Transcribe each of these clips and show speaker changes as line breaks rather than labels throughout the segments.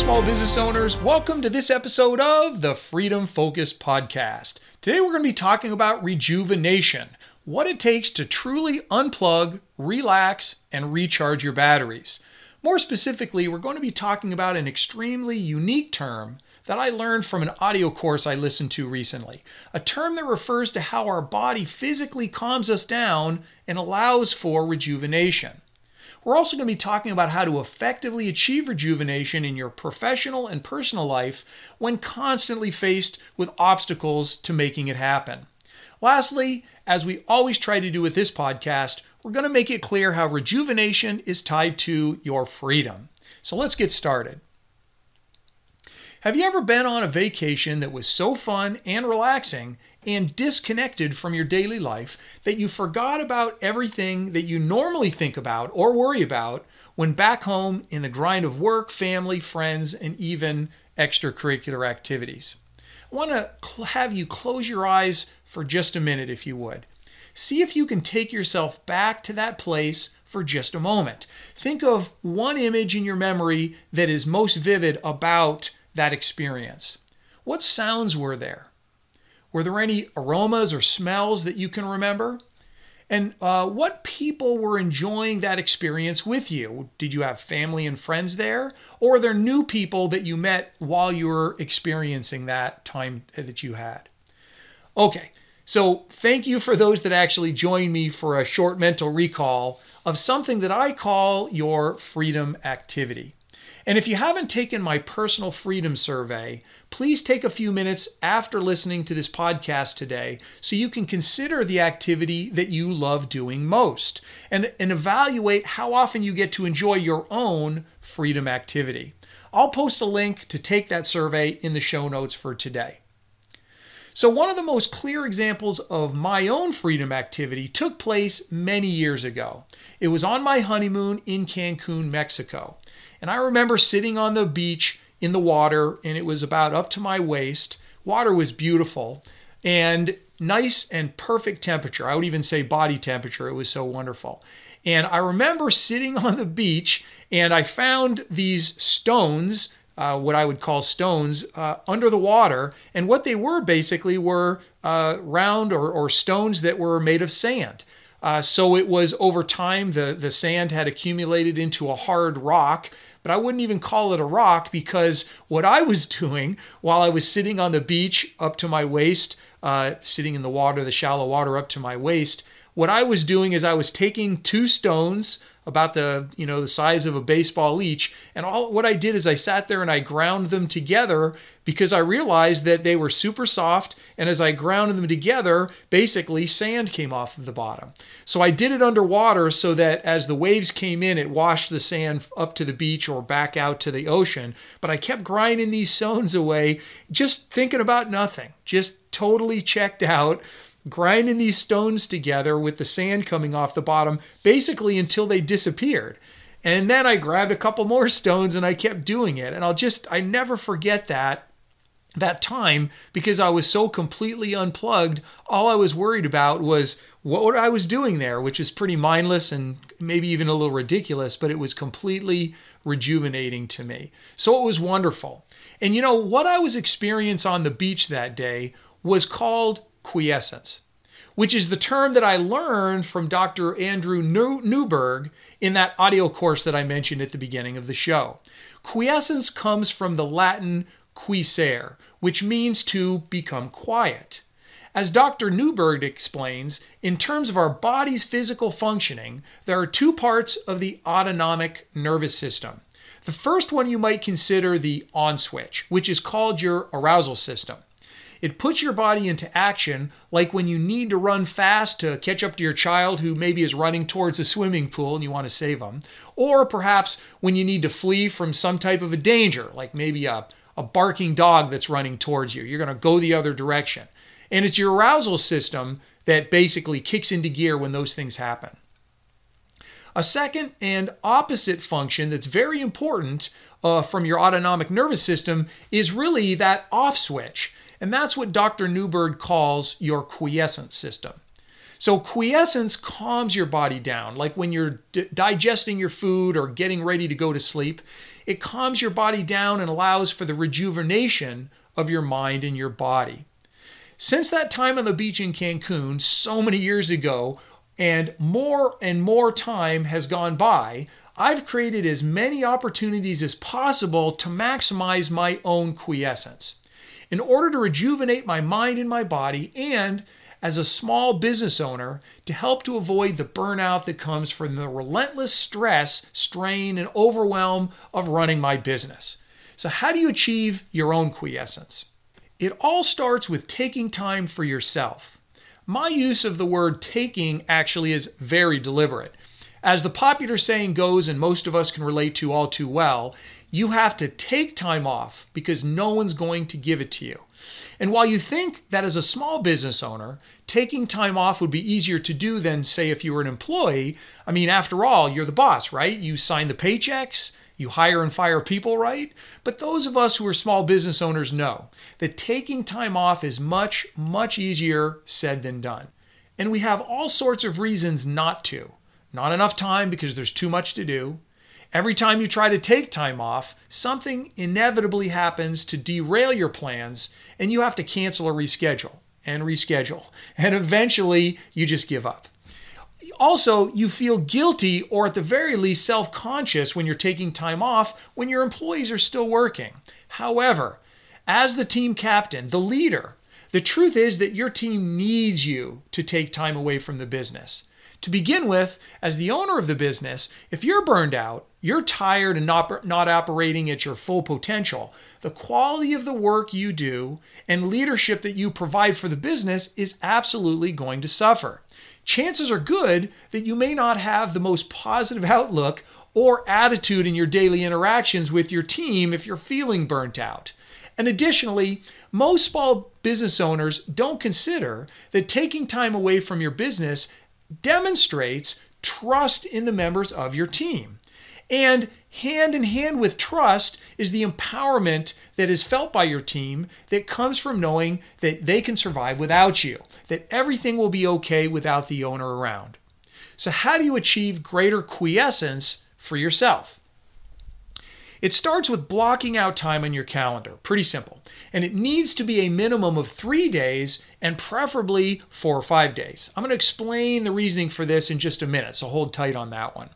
small business owners. Welcome to this episode of the Freedom Focus Podcast. Today, we're going to be talking about rejuvenation what it takes to truly unplug, relax, and recharge your batteries. More specifically, we're going to be talking about an extremely unique term that I learned from an audio course I listened to recently. A term that refers to how our body physically calms us down and allows for rejuvenation. We're also going to be talking about how to effectively achieve rejuvenation in your professional and personal life when constantly faced with obstacles to making it happen. Lastly, as we always try to do with this podcast, we're going to make it clear how rejuvenation is tied to your freedom. So let's get started. Have you ever been on a vacation that was so fun and relaxing and disconnected from your daily life that you forgot about everything that you normally think about or worry about when back home in the grind of work, family, friends, and even extracurricular activities. I want to have you close your eyes for just a minute, if you would. See if you can take yourself back to that place for just a moment. Think of one image in your memory that is most vivid about that experience. What sounds were there? Were there any aromas or smells that you can remember? And uh, what people were enjoying that experience with you? Did you have family and friends there? Or are there new people that you met while you were experiencing that time that you had? Okay, so thank you for those that actually joined me for a short mental recall of something that I call your freedom activity. And if you haven't taken my personal freedom survey, please take a few minutes after listening to this podcast today so you can consider the activity that you love doing most and, and evaluate how often you get to enjoy your own freedom activity. I'll post a link to take that survey in the show notes for today. So, one of the most clear examples of my own freedom activity took place many years ago. It was on my honeymoon in Cancun, Mexico. And I remember sitting on the beach in the water, and it was about up to my waist. Water was beautiful and nice and perfect temperature. I would even say body temperature. It was so wonderful. And I remember sitting on the beach, and I found these stones. Uh, what I would call stones uh, under the water. And what they were basically were uh, round or, or, stones that were made of sand. Uh, so it was over time, the, the sand had accumulated into a hard rock but I wouldn't even call it a rock because what I was doing while I was sitting on the beach up to my waist, uh, sitting in the water, the shallow water up to my waist, what I was doing is I was taking two stones about the you know the size of a baseball each and all what I did is I sat there and I ground them together because I realized that they were super soft. And as I ground them together basically sand came off of the bottom. So I did it underwater so that as the waves came in it washed the sand up to the beach or back out to the ocean, but I kept grinding these stones away just thinking about nothing, just totally checked out grinding these stones together with the sand coming off the bottom, basically until they disappeared. And then I grabbed a couple more stones and I kept doing it. And I'll just, I never forget that that time because I was so completely unplugged. All I was worried about was what I was doing there, which is pretty mindless and maybe even a little ridiculous, but it was completely rejuvenating to me. So it was wonderful. And you know, what I was experiencing on the beach that day was called quiescence, which is the term that I learned from Dr. Andrew Newberg in that audio course that I mentioned at the beginning of the show. Quiescence comes from the Latin quiescere, which means to become quiet. As Dr. Newberg explains, in terms of our body's physical functioning, there are two parts of the autonomic nervous system. The first one you might consider the on switch, which is called your arousal system. It puts your body into action, like when you need to run fast to catch up to your child who maybe is running towards a swimming pool and you want to save them. Or perhaps when you need to flee from some type of a danger, like maybe a, a barking dog that's running towards you. You're going to go the other direction. And it's your arousal system that basically kicks into gear when those things happen. A second and opposite function that's very important uh, from your autonomic nervous system is really that off switch. And that's what Dr. Newberg calls your quiescent system. So, quiescence calms your body down, like when you're d- digesting your food or getting ready to go to sleep. It calms your body down and allows for the rejuvenation of your mind and your body. Since that time on the beach in Cancun, so many years ago, and more and more time has gone by, I've created as many opportunities as possible to maximize my own quiescence. In order to rejuvenate my mind and my body, and as a small business owner to help to avoid the burnout that comes from the relentless stress, strain, and overwhelm of running my business. So, how do you achieve your own quiescence? It all starts with taking time for yourself. My use of the word taking actually is very deliberate. As the popular saying goes, and most of us can relate to all too well, you have to take time off because no one's going to give it to you. And while you think that as a small business owner, taking time off would be easier to do than, say, if you were an employee, I mean, after all, you're the boss, right? You sign the paychecks, you hire and fire people, right? But those of us who are small business owners know that taking time off is much, much easier said than done. And we have all sorts of reasons not to. Not enough time because there's too much to do. Every time you try to take time off, something inevitably happens to derail your plans, and you have to cancel or reschedule and reschedule. And eventually, you just give up. Also, you feel guilty or at the very least self conscious when you're taking time off when your employees are still working. However, as the team captain, the leader, the truth is that your team needs you to take time away from the business. To begin with, as the owner of the business, if you're burned out, you're tired and not, not operating at your full potential, the quality of the work you do and leadership that you provide for the business is absolutely going to suffer. Chances are good that you may not have the most positive outlook or attitude in your daily interactions with your team if you're feeling burnt out. And additionally, most small business owners don't consider that taking time away from your business demonstrates trust in the members of your team. And hand in hand with trust is the empowerment that is felt by your team that comes from knowing that they can survive without you, that everything will be okay without the owner around. So, how do you achieve greater quiescence for yourself? It starts with blocking out time on your calendar. Pretty simple. And it needs to be a minimum of three days and preferably four or five days. I'm going to explain the reasoning for this in just a minute, so hold tight on that one.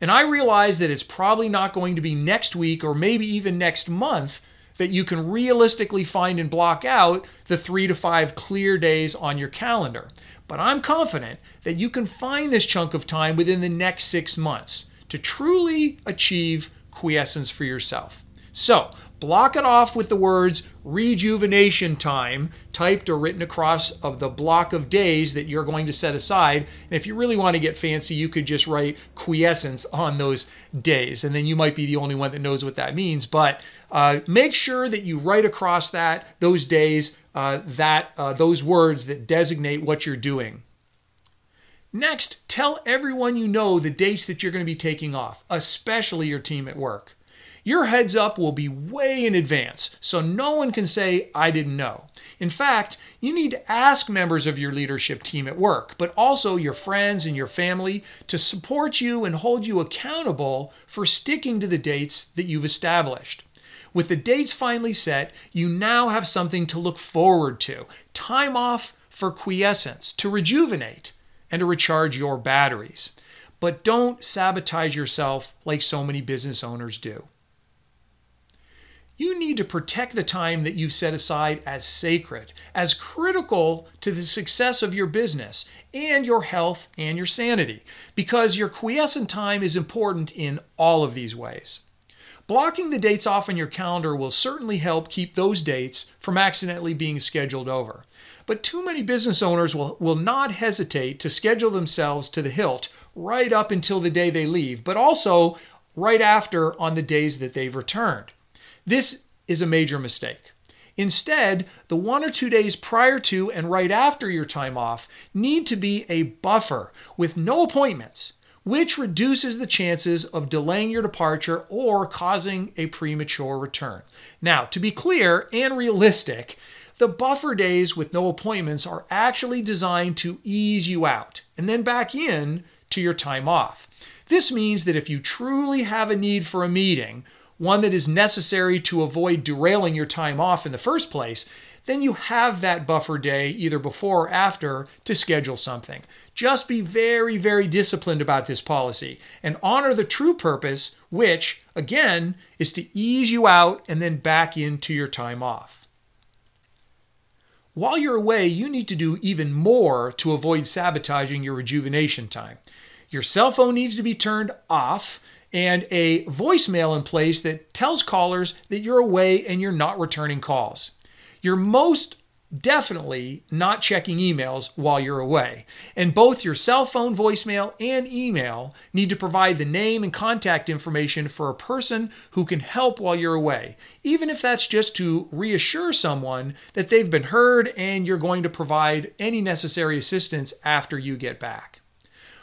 And I realize that it's probably not going to be next week or maybe even next month that you can realistically find and block out the three to five clear days on your calendar. But I'm confident that you can find this chunk of time within the next six months to truly achieve quiescence for yourself. So, block it off with the words rejuvenation time typed or written across of the block of days that you're going to set aside. And if you really want to get fancy, you could just write quiescence on those days. And then you might be the only one that knows what that means. But uh, make sure that you write across that, those days, uh, that uh, those words that designate what you're doing. Next, tell everyone you know the dates that you're going to be taking off, especially your team at work. Your heads up will be way in advance, so no one can say, I didn't know. In fact, you need to ask members of your leadership team at work, but also your friends and your family to support you and hold you accountable for sticking to the dates that you've established. With the dates finally set, you now have something to look forward to time off for quiescence, to rejuvenate and to recharge your batteries. But don't sabotage yourself like so many business owners do. You need to protect the time that you've set aside as sacred, as critical to the success of your business and your health and your sanity, because your quiescent time is important in all of these ways. Blocking the dates off on your calendar will certainly help keep those dates from accidentally being scheduled over. But too many business owners will, will not hesitate to schedule themselves to the hilt right up until the day they leave, but also right after on the days that they've returned. This is a major mistake. Instead, the one or two days prior to and right after your time off need to be a buffer with no appointments, which reduces the chances of delaying your departure or causing a premature return. Now, to be clear and realistic, The buffer days with no appointments are actually designed to ease you out and then back in to your time off. This means that if you truly have a need for a meeting, one that is necessary to avoid derailing your time off in the first place, then you have that buffer day either before or after to schedule something. Just be very, very disciplined about this policy and honor the true purpose, which, again, is to ease you out and then back into your time off. While you're away, you need to do even more to avoid sabotaging your rejuvenation time. Your cell phone needs to be turned off and a voicemail in place that tells callers that you're away and you're not returning calls. You're most definitely not checking emails while you're away. And both your cell phone voicemail and email need to provide the name and contact information for a person who can help while you're away, even if that's just to reassure someone that they've been heard and you're going to provide any necessary assistance after you get back.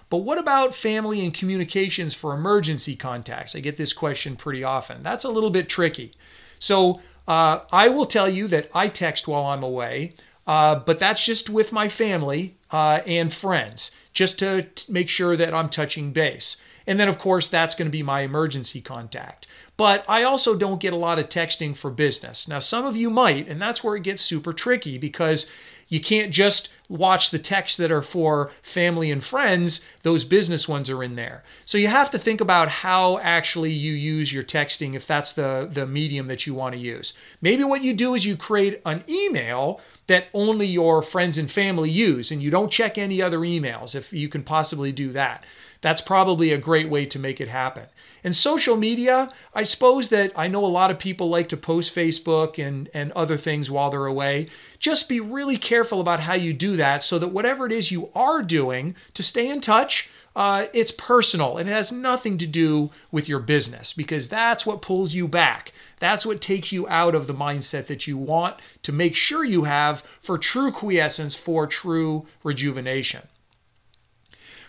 But what about family and communications for emergency contacts? I get this question pretty often. That's a little bit tricky. So uh, I will tell you that I text while I'm away, uh, but that's just with my family uh, and friends, just to t- make sure that I'm touching base. And then, of course, that's going to be my emergency contact. But I also don't get a lot of texting for business. Now, some of you might, and that's where it gets super tricky because you can't just watch the texts that are for family and friends, those business ones are in there. So you have to think about how actually you use your texting if that's the, the medium that you want to use. Maybe what you do is you create an email that only your friends and family use and you don't check any other emails if you can possibly do that. That's probably a great way to make it happen. And social media, I suppose that I know a lot of people like to post Facebook and, and other things while they're away. Just be really careful about how you do that so that whatever it is you are doing to stay in touch, uh, it's personal and it has nothing to do with your business because that's what pulls you back. That's what takes you out of the mindset that you want to make sure you have for true quiescence, for true rejuvenation.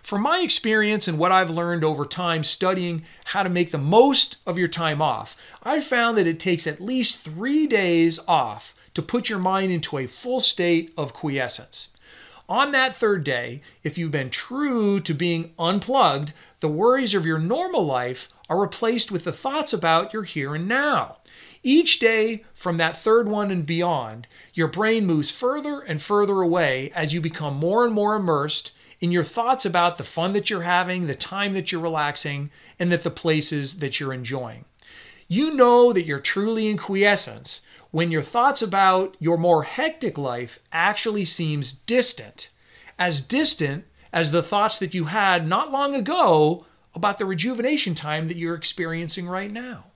From my experience and what I've learned over time studying how to make the most of your time off, I've found that it takes at least three days off to put your mind into a full state of quiescence. On that third day, if you've been true to being unplugged, the worries of your normal life are replaced with the thoughts about your here and now. Each day from that third one and beyond, your brain moves further and further away as you become more and more immersed in your thoughts about the fun that you're having, the time that you're relaxing, and that the places that you're enjoying. You know that you're truly in quiescence when your thoughts about your more hectic life actually seems distant, as distant as the thoughts that you had not long ago about the rejuvenation time that you're experiencing right now.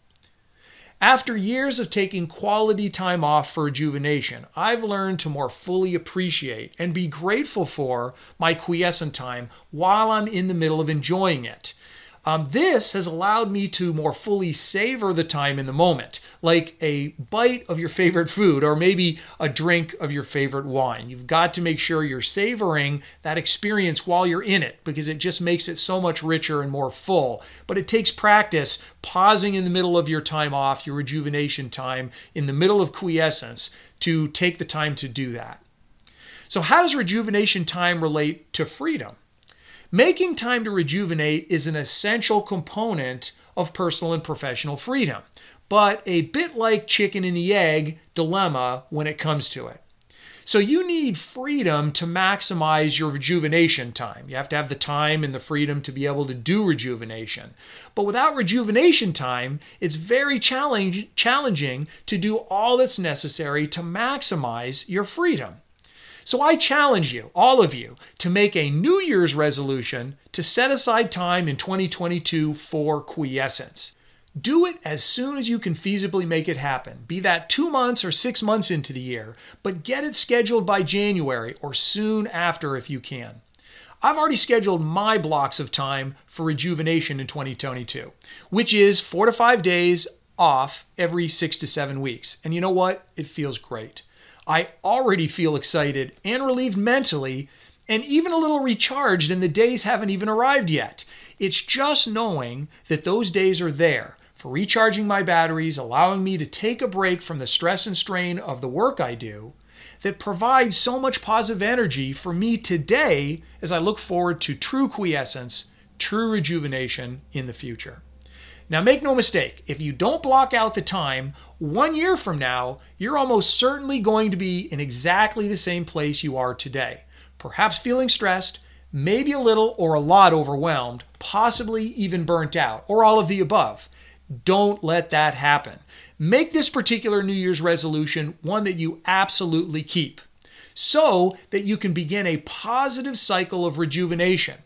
After years of taking quality time off for rejuvenation, I've learned to more fully appreciate and be grateful for my quiescent time while I'm in the middle of enjoying it. Um, this has allowed me to more fully savor the time in the moment, like a bite of your favorite food or maybe a drink of your favorite wine. You've got to make sure you're savoring that experience while you're in it because it just makes it so much richer and more full. But it takes practice pausing in the middle of your time off, your rejuvenation time, in the middle of quiescence to take the time to do that. So, how does rejuvenation time relate to freedom? Making time to rejuvenate is an essential component of personal and professional freedom, but a bit like chicken and the egg dilemma when it comes to it. So you need freedom to maximize your rejuvenation time. You have to have the time and the freedom to be able to do rejuvenation. But without rejuvenation time, it's very challenge, challenging to do all that's necessary to maximize your freedom. So I challenge you, all of you, to make a New Year's resolution to set aside time in 2022 for quiescence. Do it as soon as you can feasibly make it happen, be that two months or six months into the year, but get it scheduled by January or soon after if you can. I've already scheduled my blocks of time for rejuvenation in 2022, which is four to five days off every six to seven weeks. And you know what? It feels great. I already feel excited and relieved mentally and even a little recharged, and the days haven't even arrived yet. It's just knowing that those days are there for recharging my batteries, allowing me to take a break from the stress and strain of the work I do, that provides so much positive energy for me today as I look forward to true quiescence, true rejuvenation in the future. Now, make no mistake, if you don't block out the time, one year from now, you're almost certainly going to be in exactly the same place you are today. Perhaps feeling stressed, maybe a little or a lot overwhelmed, possibly even burnt out, or all of the above. Don't let that happen. Make this particular New Year's resolution one that you absolutely keep so that you can begin a positive cycle of rejuvenation.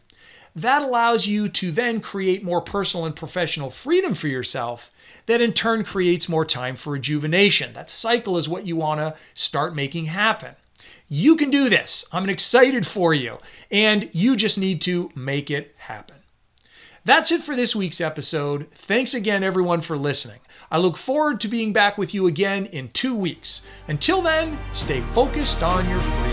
That allows you to then create more personal and professional freedom for yourself, that in turn creates more time for rejuvenation. That cycle is what you want to start making happen. You can do this. I'm excited for you, and you just need to make it happen. That's it for this week's episode. Thanks again, everyone, for listening. I look forward to being back with you again in two weeks. Until then, stay focused on your freedom.